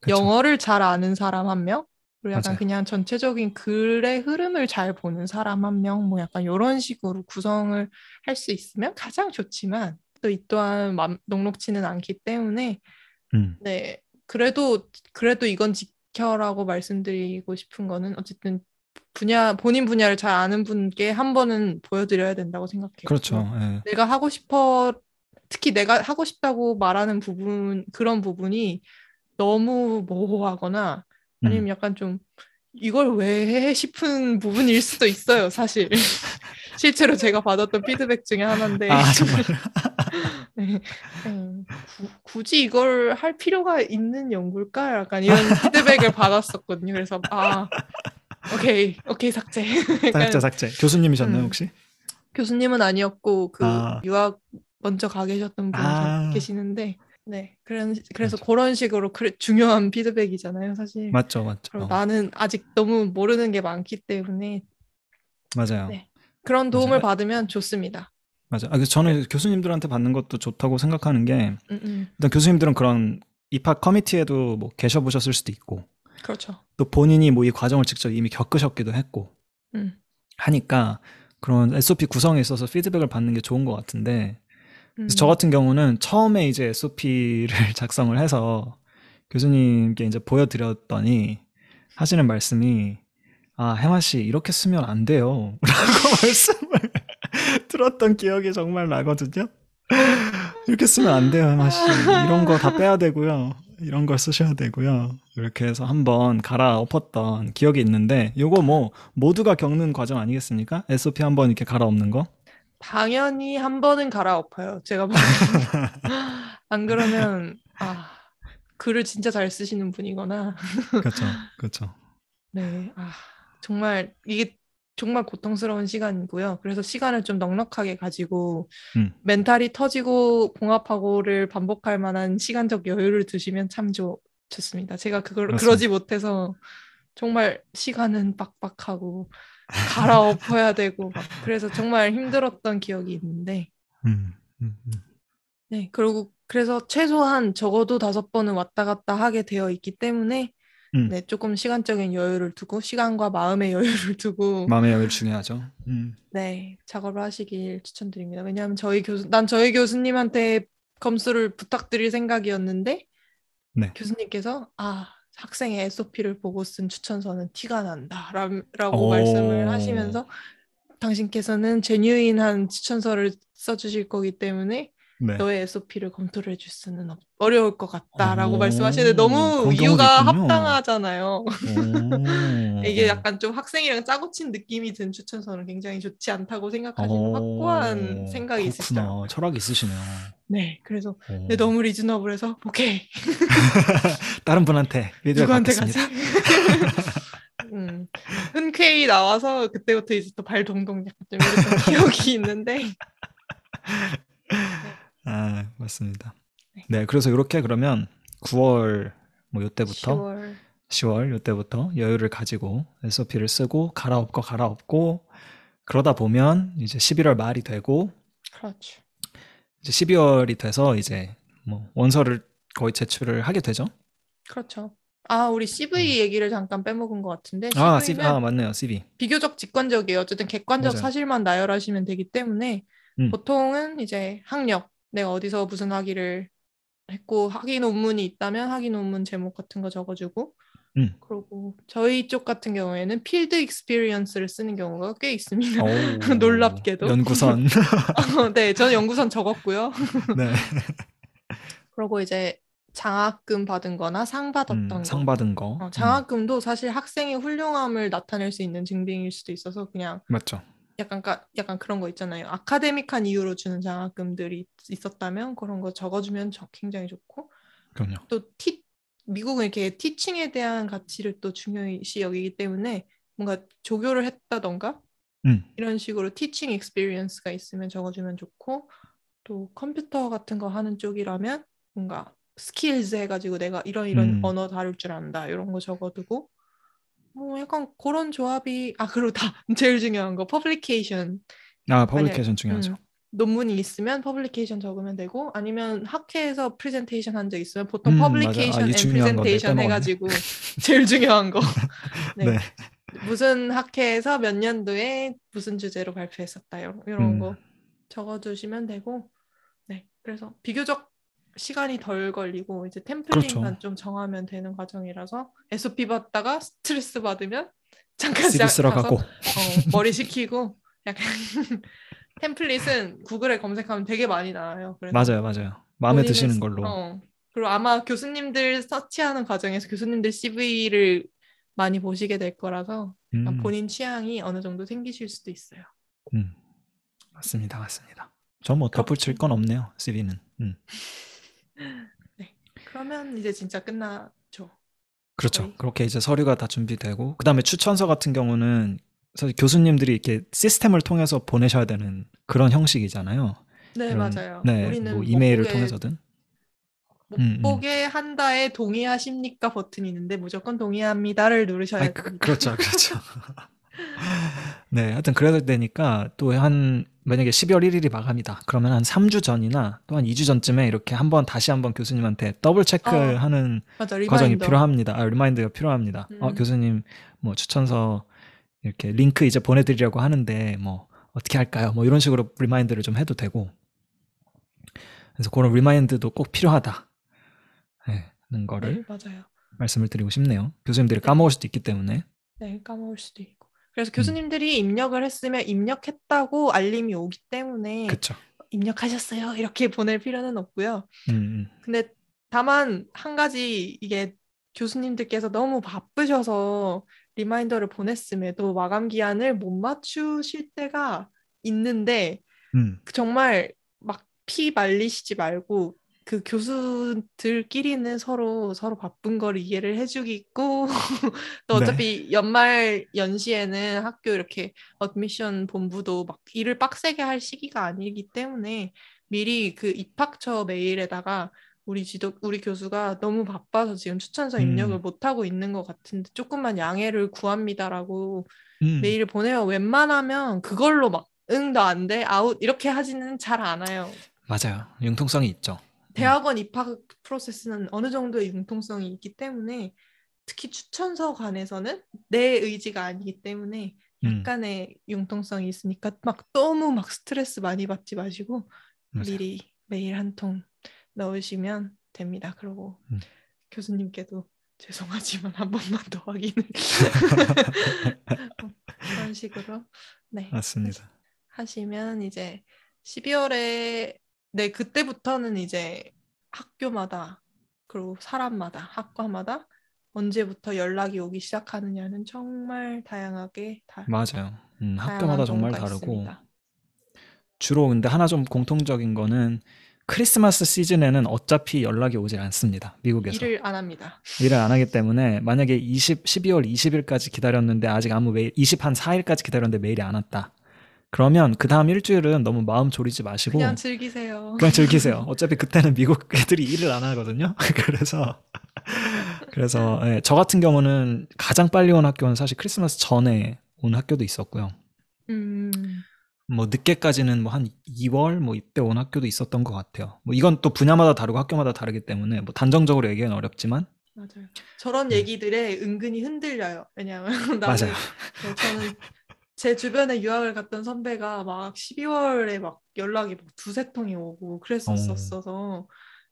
그쵸. 영어를 잘 아는 사람 한 명, 그리고 약간 맞아요. 그냥 전체적인 글의 흐름을 잘 보는 사람 한 명, 뭐 약간 이런 식으로 구성을 할 수 있으면 가장 좋지만 또 이 또한 맘- 녹록치는 않기 때문에 음. 네 그래도 그래도 이건 지켜라고 말씀드리고 싶은 거는 어쨌든 분야 본인 분야를 잘 아는 분께 한 번은 보여드려야 된다고 생각해요. 그렇죠. 예. 내가 하고 싶어 특히 내가 하고 싶다고 말하는 부분 그런 부분이 너무 모호하거나 아니면 음. 약간 좀 이걸 왜 해 싶은 부분일 수도 있어요, 사실. 실제로 제가 받았던 피드백 중에 하나인데 아 정말. 네, 음, 구- 굳이 이걸 할 필요가 있는 연구일까? 약간 이런 피드백을 받았었거든요. 그래서 아 오케이 오케이 삭제. 삭제 삭제. 교수님이셨나요 음. 혹시? 교수님은 아니었고 그 아. 유학 먼저 가 계셨던 분 아. 계시는데 네 그런 그래서 맞아. 그런 식으로 그래, 중요한 피드백이잖아요 사실 맞죠, 맞죠. 그리고 나는 아직 너무 모르는 게 많기 때문에 맞아요. 네. 그런 도움을 맞아요. 받으면 좋습니다 맞아. 아, 그래서 저는 교수님들한테 받는 것도 좋다고 생각하는 게 음, 음. 일단 교수님들은 그런 입학 커미티에도 뭐 계셔 보셨을 수도 있고 그렇죠 또 본인이 뭐 이 과정을 직접 이미 겪으셨기도 했고 음. 하니까 그런 SOP 구성에 있어서 피드백을 받는 게 좋은 것 같은데 음. 저 같은 경우는 처음에 이제 SOP를 작성을 해서 교수님께 이제 보여드렸더니 하시는 말씀이 아 해마 씨 이렇게 쓰면 안 돼요 라고 말씀을 들었던 기억이 정말 나거든요. 이렇게 쓰면 안 돼요 해마 씨. 이런 거 다 빼야 되고요. 이런 걸 쓰셔야 되고요. 이렇게 해서 한번 갈아엎었던 기억이 있는데 요거 뭐 모두가 겪는 과정 아니겠습니까? SOP 한번 이렇게 갈아엎는 거? 당연히 한 번은 갈아엎어요 제가 안 그러면 아 글을 진짜 잘 쓰시는 분이거나. 그렇죠 그렇죠. 네, 아, 정말 이게 정말 고통스러운 시간이고요. 그래서 시간을 좀 넉넉하게 가지고 음. 멘탈이 터지고 봉합하고를 반복할 만한 시간적 여유를 두시면 참 좋, 좋습니다. 제가 그걸 그렇습니다. 그러지 못해서 정말 시간은 빡빡하고 갈아엎어야 되고 막 그래서 정말 힘들었던 기억이 있는데 음, 음, 음. 네, 그리고 그래서 최소한 적어도 다섯 번은 왔다 갔다 하게 되어 있기 때문에 음. 네, 조금 시간적인 여유를 두고 시간과 마음의 여유를 두고 마음의 여유 중요하죠. 음. 네, 작업을 하시길 추천드립니다. 왜냐하면 저희 교수, 난 저희 교수님한테 검수를 부탁드릴 생각이었는데 네. 교수님께서 아, 학생의 SOP를 보고 쓴 추천서는 티가 난다 라- 라고 오. 말씀을 하시면서 당신께서는 제뉴인한 추천서를 써주실 거기 때문에 네. 너의 SOP를 검토를 해줄 수는 없, 어려울 것 같다라고 오, 말씀하시는데 너무 이유가. 합당하잖아요. 오. 이게 약간 좀 학생이랑 짜고 친 느낌이 든 추천서는 굉장히 좋지 않다고 생각하시는 오, 확고한 생각이. 있으시더라고요. 철학이 있으시네요. 네, 그래서 오. 네, 너무 리즈너블해서 오케이 다른 분한테 누구한테. 가지? 음, 흔쾌히 나와서 그때부터 이제 또 발 동동 약간 좀 이랬던 기억이 있는데 아, 맞습니다. 네. 네, 그래서 이렇게 그러면 9월 뭐 요때부터 10월 10월 요때부터 여유를 가지고 SOP를 쓰고 갈아엎고 갈아엎고 그러다 보면 이제 11월 말이 되고 그렇죠. 이제 12월이 돼서 이제 뭐 원서를 거의 제출을 하게 되죠. 그렇죠. 아, 우리 CV 얘기를 잠깐 빼먹은 것 같은데 음. 아, CV, 아 맞네요, CV. 비교적 직관적이에요. 어쨌든 객관적 맞아요. 사실만 나열하시면 되기 때문에 음. 보통은 이제 학력, 내가 어디서 무슨 학위를 했고 학위 논문이 있다면 학위 논문 제목 같은 거 적어주고 음. 그리고 저희 쪽 같은 경우에는 field experience를 쓰는 경우가 꽤 있습니다. 오, 놀랍게도. 연구선. 네, 저는 연구선 적었고요. 네. 그리고 이제 장학금 받은 거나 상 받았던 음, 거. 상 받은 거. 어, 음, 장학금도 사실 학생의 훌륭함을 나타낼 수 있는 증빙일 수도 있어서 그냥 맞죠. 약간 까- 약간 그런 거 있잖아요. 아카데믹한 이유로 주는 장학금들이 있었다면 그런 거 적어주면 저- 굉장히 좋고 그럼요. 또 티, 미국은 이렇게 teaching에 대한 가치를 또 중요시 여기기 때문에 뭔가 조교를 했다던가 음. 이런 식으로 teaching experience가 있으면 적어주면 좋고 또 컴퓨터 같은 거 하는 쪽이라면 뭔가 skills 해가지고 내가 이런 이런 음. 언어 다룰 줄 안다 이런 거 적어두고 뭐 약간 그런 조합이 아 그리고 다 제일 중요한 거 publication 아, publication 중요하죠. 음, 논문이 있으면 publication 적으면 되고 아니면 학회에서 프레젠테이션 한 적 있으면 보통 음, 맞아요. 아, publication and presentation. 해가지고 제일 중요한 거. 네. 네. 무슨 학회에서 몇 년도에 무슨 주제로 발표했었다 이런, 이런 음. 거 적어두시면 되고 네 그래서 비교적 시간이 덜 걸리고 이제 템플릿만 그렇죠. 좀 정하면 되는 과정이라서 SOP 받다가 스트레스 받으면 잠깐 쓰러 가고. 어, 머리 식히고 약간 템플릿은 구글에 검색하면 되게 많이 나와요. 맞아요, 맞아요. 마음에 드시는 쓰- 걸로. 어. 그리고 아마 교수님들 서치하는 과정에서 교수님들 CV를 많이 보시게 될 거라서 음, 본인 취향이 어느 정도 생기실 수도 있어요. 음. 맞습니다, 맞습니다. 저뭐 덧붙일 건 없네요, CV는. 음. 그러면 이제 진짜 끝나죠. 그렇죠. 거의. 그렇게 이제 서류가 다 준비되고, 그 다음에 추천서 같은 경우는 사실 교수님들이 이렇게 시스템을 통해서 보내셔야 되는 그런 형식이잖아요. 네, 이런- 맞아요. 네, 우리는 뭐못 이메일을 통해서든. 못 음, 음. 보게 한다에 동의하십니까 버튼이 있는데 무조건 동의합니다를 누르셔야 아, 그. 그렇죠, 그렇죠. 네, 하여튼 그래야 되니까 또 한 만약에 12월 1일이 마감이다. 그러면 한 3주 전이나 또 한 2주 전쯤에 이렇게 한번 다시 한번 교수님한테 double check를 어, 하는 맞아, 과정이 reminder. 필요합니다. 아, remind가 필요합니다. 어, 음. 교수님 뭐 추천서 이렇게 링크 이제 보내드리려고 하는데 뭐 어떻게 할까요? 뭐 이런 식으로 remind를 좀 해도 되고. 그래서 그런 remind도 꼭 필요하다. 네, 는 거를 네. 말씀을 드리고 싶네요. 교수님들이 까먹을 수도 있기 때문에. 네, 까먹을 수도 있고. 음. 그래서 교수님들이 입력을 했으면 입력했다고 알림이 오기 때문에 그쵸. 입력하셨어요. 이렇게 보낼 필요는 없고요. 음, 음. 근데 다만 한 가지 이게 교수님들께서 너무 바쁘셔서 reminder를 보냈음에도 마감 기한을 못 맞추실 때가 있는데 음. 그 정말 막 피 말리시지 말고 그 교수들끼리는 서로 서로 바쁜 거를 이해를 해주겠고 또 네. 어차피 연말 연시에는 학교 이렇게 admission 본부도 막 일을 빡세게 할 시기가 아니기 때문에 미리 그 입학처 메일에다가 우리 지도 우리 교수가 너무 바빠서 지금 추천서 입력을 음. 못 하고 있는 것 같은데 조금만 양해를 구합니다라고 음. 메일을 보내요. 웬만하면 그걸로 막 응, 너안 돼, 아웃 이렇게 하지는 잘 않아요. 맞아요. 융통성이 있죠. 대학원 입학 프로세스는 어느 정도의 융통성이 있기 때문에 특히 추천서 관해서는 내 의지가 아니기 때문에 음. 약간의 융통성이 있으니까 막 너무 막 스트레스 많이 받지 마시고 맞아요. 미리 메일 한 통 넣으시면 됩니다. 그리고 음. 교수님께도 죄송하지만 한 번만 더 확인을 그런 식으로 네 맞습니다. 하시면 이제 12월에 네 그때부터는 이제 학교마다 그리고 사람마다 학과마다 언제부터 연락이 오기 시작하느냐는 정말 다양하게 다 맞아요. 음, 학교마다 정말 다르고 있습니다. 주로 근데 하나 좀 공통적인 거는 크리스마스 시즌에는 어차피 연락이 오질 않습니다. 미국에서. 일을 안 합니다. 일을 안 하기 때문에 만약에 20, 12월 20일까지 기다렸는데 아직 아무 메일, 20 한 4일까지 기다렸는데 메일이 안 왔다. 그러면 그 다음 일주일은 너무 마음 졸이지 마시고 그냥 즐기세요. 그냥 즐기세요. 어차피 그때는 미국 애들이 일을 안 하거든요. 그래서 그래서 예, 저 같은 경우는 가장 빨리 온 학교는 사실 크리스마스 전에 온 학교도 있었고요. 음, 뭐 늦게까지는 뭐 한 2월 뭐 이때 온 학교도 있었던 것 같아요. 뭐 이건 또 분야마다 다르고 학교마다 다르기 때문에 뭐 단정적으로 얘기하기는 어렵지만 맞아요. 저런 네. 얘기들에 은근히 흔들려요. 왜냐하면 나는 맞아요. 네, 저는 제 주변에 유학을 갔던 선배가 막 12월에 막 연락이 막 두세 통이 오고 그랬었어서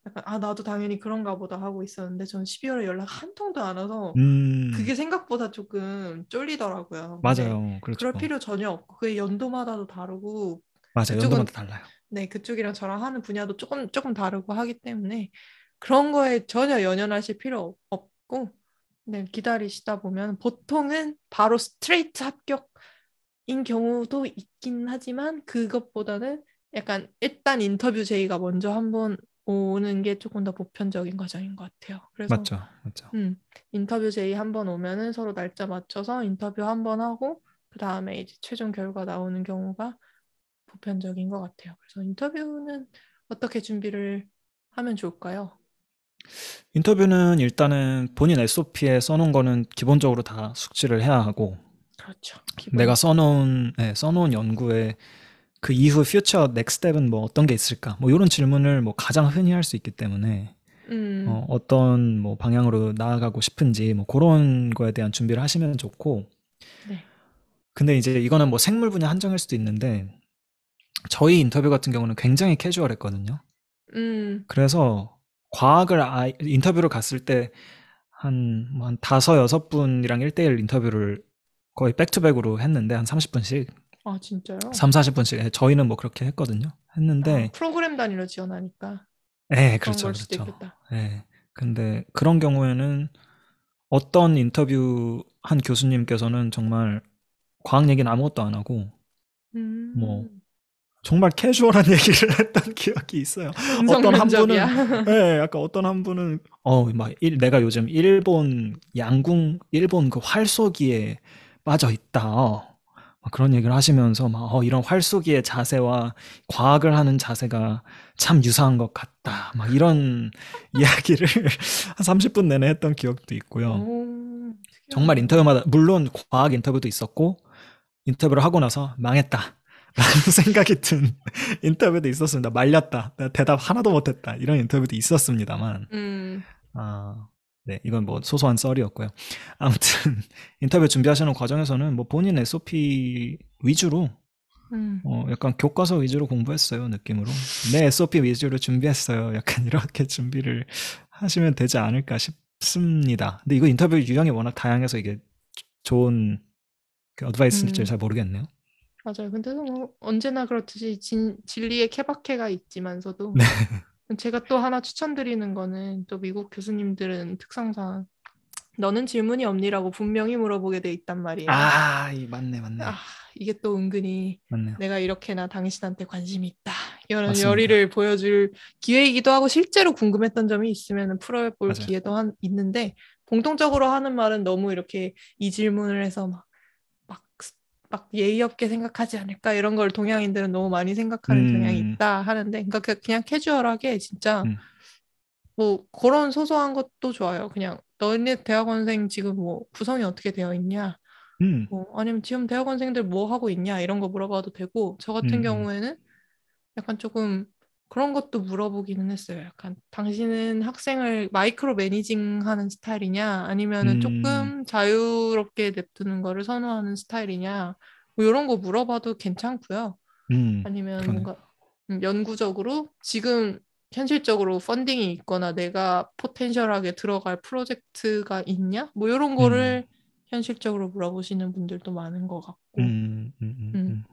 약간 아 나도 당연히 그런가 보다 하고 있었는데 저는 12월에 연락 한 통도 안 와서 음, 그게 생각보다 조금 쫄리더라고요. 맞아요. 그렇죠. 그럴 필요 전혀 없고 그게 연도마다도 다르고 맞아요. 그쪽은- 연도마다 달라요. 네 그쪽이랑 저랑 하는 분야도 조금 조금 다르고 하기 때문에 그런 거에 전혀 연연하실 필요 없고 네 기다리시다 보면 보통은 바로 스트레이트 합격 인 경우도 있긴 하지만 그것보다는 약간 일단 인터뷰 제의가 먼저 한번 오는 게 조금 더 보편적인 과정인 것 같아요. 그래서 맞죠. 맞죠. 음, 인터뷰 제의 한 번 오면은 서로 날짜 맞춰서 인터뷰 한 번 하고 그 다음에 이제 최종 결과 나오는 경우가 보편적인 것 같아요. 그래서 인터뷰는 어떻게 준비를 하면 좋을까요? 인터뷰는 일단은 본인 SOP에 써놓은 거는 기본적으로 다 숙지를 해야 하고 그렇죠. 기본. 내가 써놓은 네, 써놓은 연구에 그 이후 퓨처 넥스텝은 뭐 어떤 게 있을까? 뭐 이런 질문을 뭐 가장 흔히 할 수 있기 때문에 음. 어, 어떤 뭐 방향으로 나아가고 싶은지 뭐 그런 거에 대한 준비를 하시면 좋고. 네. 근데 이제 이거는 뭐 생물 분야 한정일 수도 있는데 저희 인터뷰 같은 경우는 굉장히 캐주얼했거든요. 음. 그래서 과학을 아, 인터뷰를 갔을 때 한, 뭐한 다섯, 여섯 분이랑 1대1 인터뷰를 거의 백투백으로 했는데 한 30분씩. 아, 진짜요? 3, 40분씩. 예, 저희는 뭐 그렇게 했거든요. 했는데. 아, 프로그램 단위로 지원하니까. 네, 그렇죠. 그렇죠. 네. 근데 그런 경우에는 어떤 인터뷰 한 교수님께서는 정말 과학 얘기는 아무것도 안 하고, 음. 뭐, 정말 캐주얼한 얘기를 했던 기억이 있어요. 어떤 한 분은 네, 약간 어떤 한 분은 어막 내가 요즘 일본 양궁 일본 그 활쏘기에 빠져 있다. 막 그런 얘기를 하시면서 막 어, 이런 활쏘기의 자세와 과학을 하는 자세가 참 유사한 것 같다. 막 이런 이야기를 한 30분 내내 했던 기억도 있고요. 오, 정말 인터뷰마다 물론 과학 인터뷰도 있었고 인터뷰를 하고 나서 망했다. 라는 생각이 든 인터뷰도 있었습니다. 말렸다. 대답 하나도 못했다. 이런 인터뷰도 있었습니다만. 음. 아, 네. 이건 뭐 소소한 썰이었고요. 아무튼 인터뷰 준비하시는 과정에서는 뭐 본인 SOP 위주로 음. 어, 약간 교과서 위주로 공부했어요. 느낌으로. 내 SOP 위주로 준비했어요. 약간 이렇게 준비를 하시면 되지 않을까 싶습니다. 근데 이거 인터뷰 유형이 워낙 다양해서 이게 좋은 그 어드바이스인지 음. 잘 모르겠네요. 맞아요. 근데 뭐 언제나 그렇듯이 진, 진리의 케바케가 있지만서도 네. 제가 또 하나 추천드리는 거는 또 미국 교수님들은 특성상 너는 질문이 없니라고 분명히 물어보게 돼 있단 말이에요. 아, 맞네, 맞네. 아, 이게 또 은근히 맞네요. 내가 이렇게나 당신한테 관심이 있다. 이런 맞습니다. 열의를 보여줄 기회이기도 하고 실제로 궁금했던 점이 있으면 풀어볼 기회도 한, 있는데 공통적으로 하는 말은 너무 이렇게 이 질문을 해서 막, 막, 막 예의 없게 생각하지 않을까 이런 걸 동양인들은 너무 많이 생각하는 음. 경향이 있다 하는데 그러니까 그냥 캐주얼하게 진짜 음. 뭐 그런 소소한 것도 좋아요. 그냥 너네 대학원생 지금 뭐 구성이 어떻게 되어 있냐? 음. 뭐 아니면 지금 대학원생들 뭐 하고 있냐 이런 거 물어봐도 되고 저 같은 음. 경우에는 약간 조금 그런 것도 물어보기는 했어요. 약간 당신은 학생을 마이크로 매니징하는 스타일이냐 아니면은 음. 조금 자유롭게 냅두는 거를 선호하는 스타일이냐 뭐 이런 거 물어봐도 괜찮고요. 음. 아니면 그러네. 뭔가 음, 연구적으로 지금 현실적으로 funding이 있거나 내가 potential하게 들어갈 프로젝트가 있냐? 뭐 이런 거를 음. 현실적으로 물어보시는 분들도 많은 것 같고. 음. 음.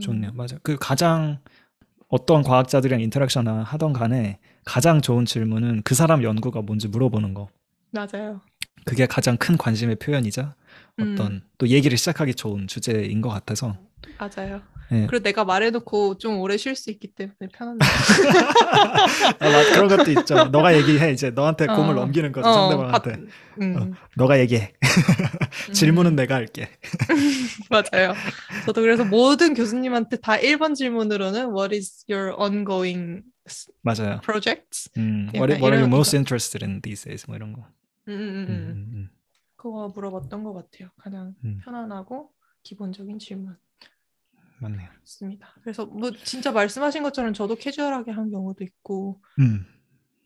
좋네요. 맞아. 그 가장 어떤 과학자들이랑 interaction 하던 간에 가장 좋은 질문은 그 사람 연구가 뭔지 물어보는 거. 맞아요. 그게 가장 큰 관심의 표현이자 어떤 음. 또 얘기를 시작하기 좋은 주제인 것 같아서. 맞아요. 네. 그리고 내가 말해놓고 좀 오래 쉴 수 있기 때문에 편하네. 아, 맞, 그런 것도 있죠. 너가 얘기해 이제 너한테 어. 공을 넘기는 거죠 어, 상대방한테. 바, 음. 어, 너가 얘기해. 질문은 음. 내가 할게. 맞아요. 저도 그래서 모든 교수님한테 다 1번 질문으로는 What is your ongoing 맞아요. projects? 음, what, what are you most interested in these days? 뭐 이런 거. 음, 음, 음. 그거 물어봤던 것 같아요. 가장 편안하고 기본적인 질문. 맞네요. 맞습니다. 그래서 뭐 진짜 말씀하신 것처럼 저도 캐주얼하게 한 경우도 있고, 음,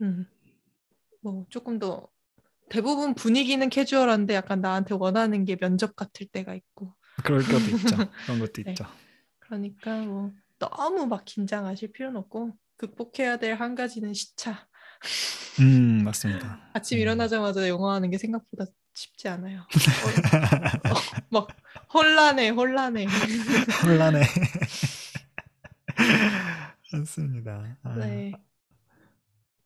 음, 뭐 조금 더 대부분 분위기는 캐주얼한데 약간 나한테 원하는 게 면접 같을 때가 있고. 그럴 것도 있죠. 그런 것도 네. 있죠. 그러니까 뭐 너무 막 긴장하실 필요는 없고 극복해야 될 한 가지는 시차. 음 맞습니다. 아침 음. 일어나자마자 영어 하는 게 생각보다 쉽지 않아요. 어, 어, 막 혼란해, 혼란해. 혼란해. 맞습니다. 아. 네.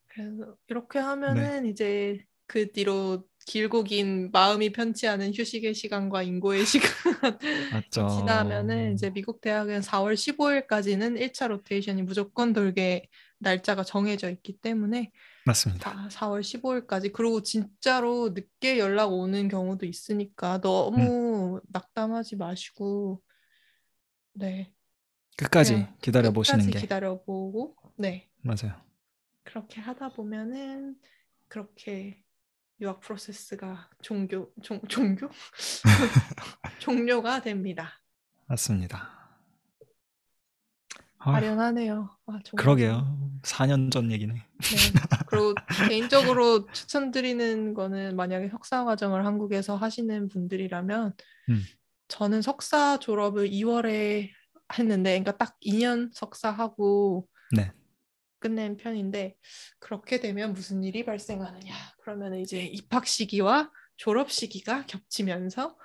그래서 이렇게 하면은 네. 이제 그 뒤로 길고 긴 마음이 편치 않은 휴식의 시간과 인고의 시간 지나면은 이제 미국 대학은 4월 15일까지는 1차 로테이션이 무조건 돌게 날짜가 정해져 있기 때문에 맞습니다. 4 월 15일까지 그리고 진짜로 늦게 연락 오는 경우도 있으니까 너무 음. 낙담하지 마시고 네 끝까지 기다려 보시는 게 기다려 보고 네 맞아요. 그렇게 하다 보면은 그렇게 유학 프로세스가 종교 종, 종교 종료가 됩니다. 맞습니다. 아휴, 아련하네요. 아. 그러게요. 4년 전 얘기네. 네. 그리고 개인적으로 추천드리는 거는 만약에 석사 과정을 한국에서 하시는 분들이라면 음. 저는 석사 졸업을 2월에 했는데 그러니까 딱 2년 석사하고 네. 끝낸 편인데 그렇게 되면 무슨 일이 발생하느냐? 그러면 이제 입학 시기와 졸업 시기가 겹치면서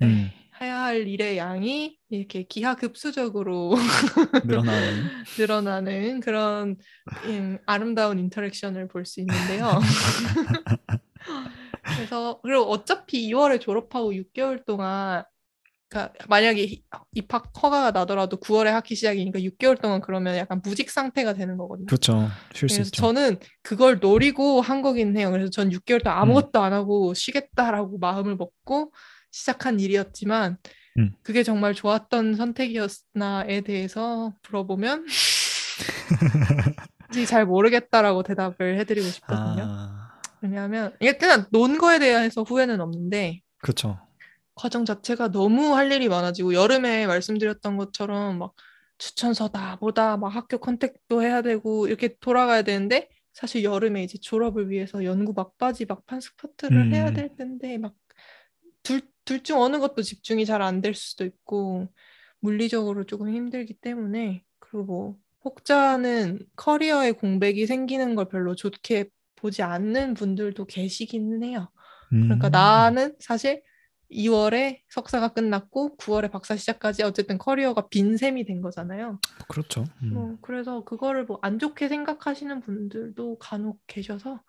네, 음. 해야 할 일의 양이 이렇게 기하급수적으로 늘어나는. 늘어나는 그런 음, 아름다운 인터랙션을 볼 수 있는데요. 그래서 그리고 어차피 2월에 졸업하고 6개월 동안 그러니까 만약에 히- 입학 허가가 나더라도 9월에 학기 시작이니까 6개월 동안 그러면 약간 무직 상태가 되는 거거든요. 그렇죠. 쉴수 그래서 있죠. 저는 그걸 노리고 한 거긴 해요. 그래서 전 6개월 동안 아무것도 안 하고 쉬겠다라고 마음을 먹고 시작한 일이었지만 음. 그게 정말 좋았던 선택이었나에 대해서 물어보면 잘 모르겠다라고 대답을 해드리고 싶거든요. 아, 왜냐하면 그냥 논 거에 대해서 후회는 없는데 그렇죠. 과정 자체가 너무 할 일이 많아지고 여름에 말씀드렸던 것처럼 막 추천서다 뭐다 막 학교 contact도 해야 되고 이렇게 돌아가야 되는데 사실 여름에 이제 졸업을 위해서 연구 막바지 막판 스퍼트를 해야 음. 될 텐데 막 둘 둘 중 어느 것도 집중이 잘 안 될 수도 있고 물리적으로 조금 힘들기 때문에 그리고 뭐 혹자는 커리어에 공백이 생기는 걸 별로 좋게 보지 않는 분들도 계시기는 해요. 그러니까 음. 나는 사실 2월에 석사가 끝났고 9월에 박사 시작까지 어쨌든 커리어가 빈 셈이 된 거잖아요. 그렇죠. 음. 뭐 그래서 그거를 뭐 안 좋게 생각하시는 분들도 간혹 계셔서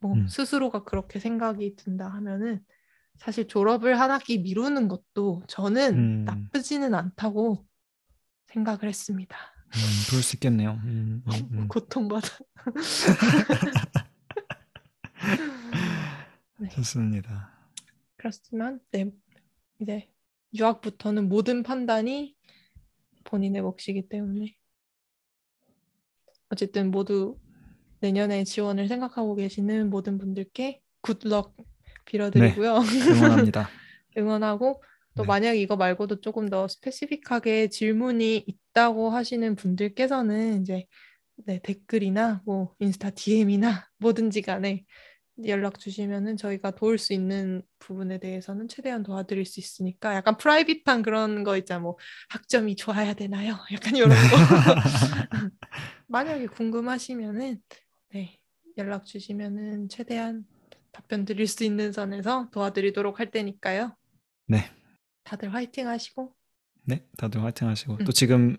뭐 음. 스스로가 그렇게 생각이 든다 하면은 사실 졸업을 한 학기 미루는 것도 저는 음. 나쁘지는 않다고 생각을 했습니다. 음, 그럴 수 있겠네요. 음, 음, 음. 고통받아. 네. 좋습니다. 그렇지만 네 이제 유학부터는 모든 판단이 본인의 몫이기 때문에 어쨌든 모두 내년에 지원을 생각하고 계시는 모든 분들께 굿럭 빌어드리고요. 응원합니다. 응원하고 또 네. 만약에 이거 말고도 조금 더 스페시픽하게 질문이 있다고 하시는 분들께서는 이제 네, 댓글이나 뭐 인스타 DM이나 뭐든지 간에 연락 주시면은 저희가 도울 수 있는 부분에 대해서는 최대한 도와드릴 수 있으니까 약간 프라이빗한 그런 거 있잖아 뭐 학점이 좋아야 되나요? 약간 이런 거 만약에 궁금하시면은 네 연락 주시면은 최대한 답변 드릴 수 있는 선에서 도와드리도록 할 테니까요. 네. 다들 화이팅 하시고 네, 다들 화이팅 하시고 음. 또 지금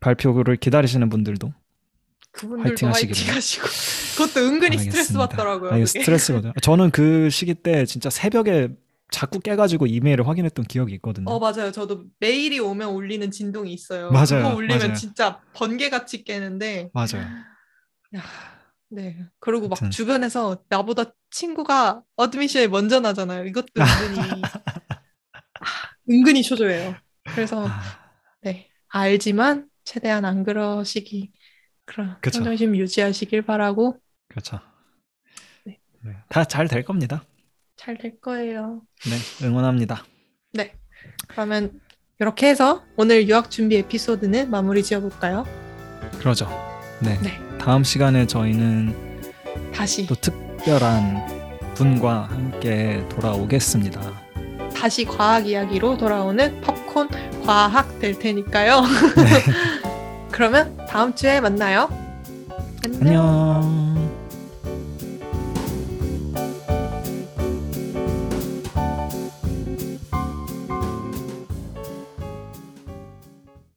발표를 기다리시는 분들도 그분들도 화이팅. 하시고 그것도 은근히 스트레스 알겠습니다. 받더라고요. 아. 스트레스거든요. 저는 그 시기 때 진짜 새벽에 자꾸 깨가지고 이메일을 확인했던 기억이 있거든요. 어 맞아요. 저도 메일이 오면 울리는 진동이 있어요. 맞아요, 그거 울리면 맞아요. 진짜 번개같이 깨는데 맞아요. 야, 네. 그리고 막 하여튼. 주변에서 나보다 친구가 어드미션에 먼저 나잖아요. 이것도 은근히 아, 은근히 초조해요. 그래서 아, 네 알지만 최대한 안 그러시기 그런 그쵸. 평정심 유지하시길 바라고 그렇죠. 네. 다잘 될 겁니다. 잘 될 거예요. 네, 응원합니다. 네. 그러면 이렇게 해서 오늘 유학 준비 에피소드는 마무리 지어볼까요? 그러죠. 네. 네. 다음 시간에 저희는 다시 또 특별한 분과 함께 돌아오겠습니다. 다시 과학 이야기로 돌아오는 팝콘 과학 될 테니까요. 그러면 다음 주에 만나요. 안녕. 안녕.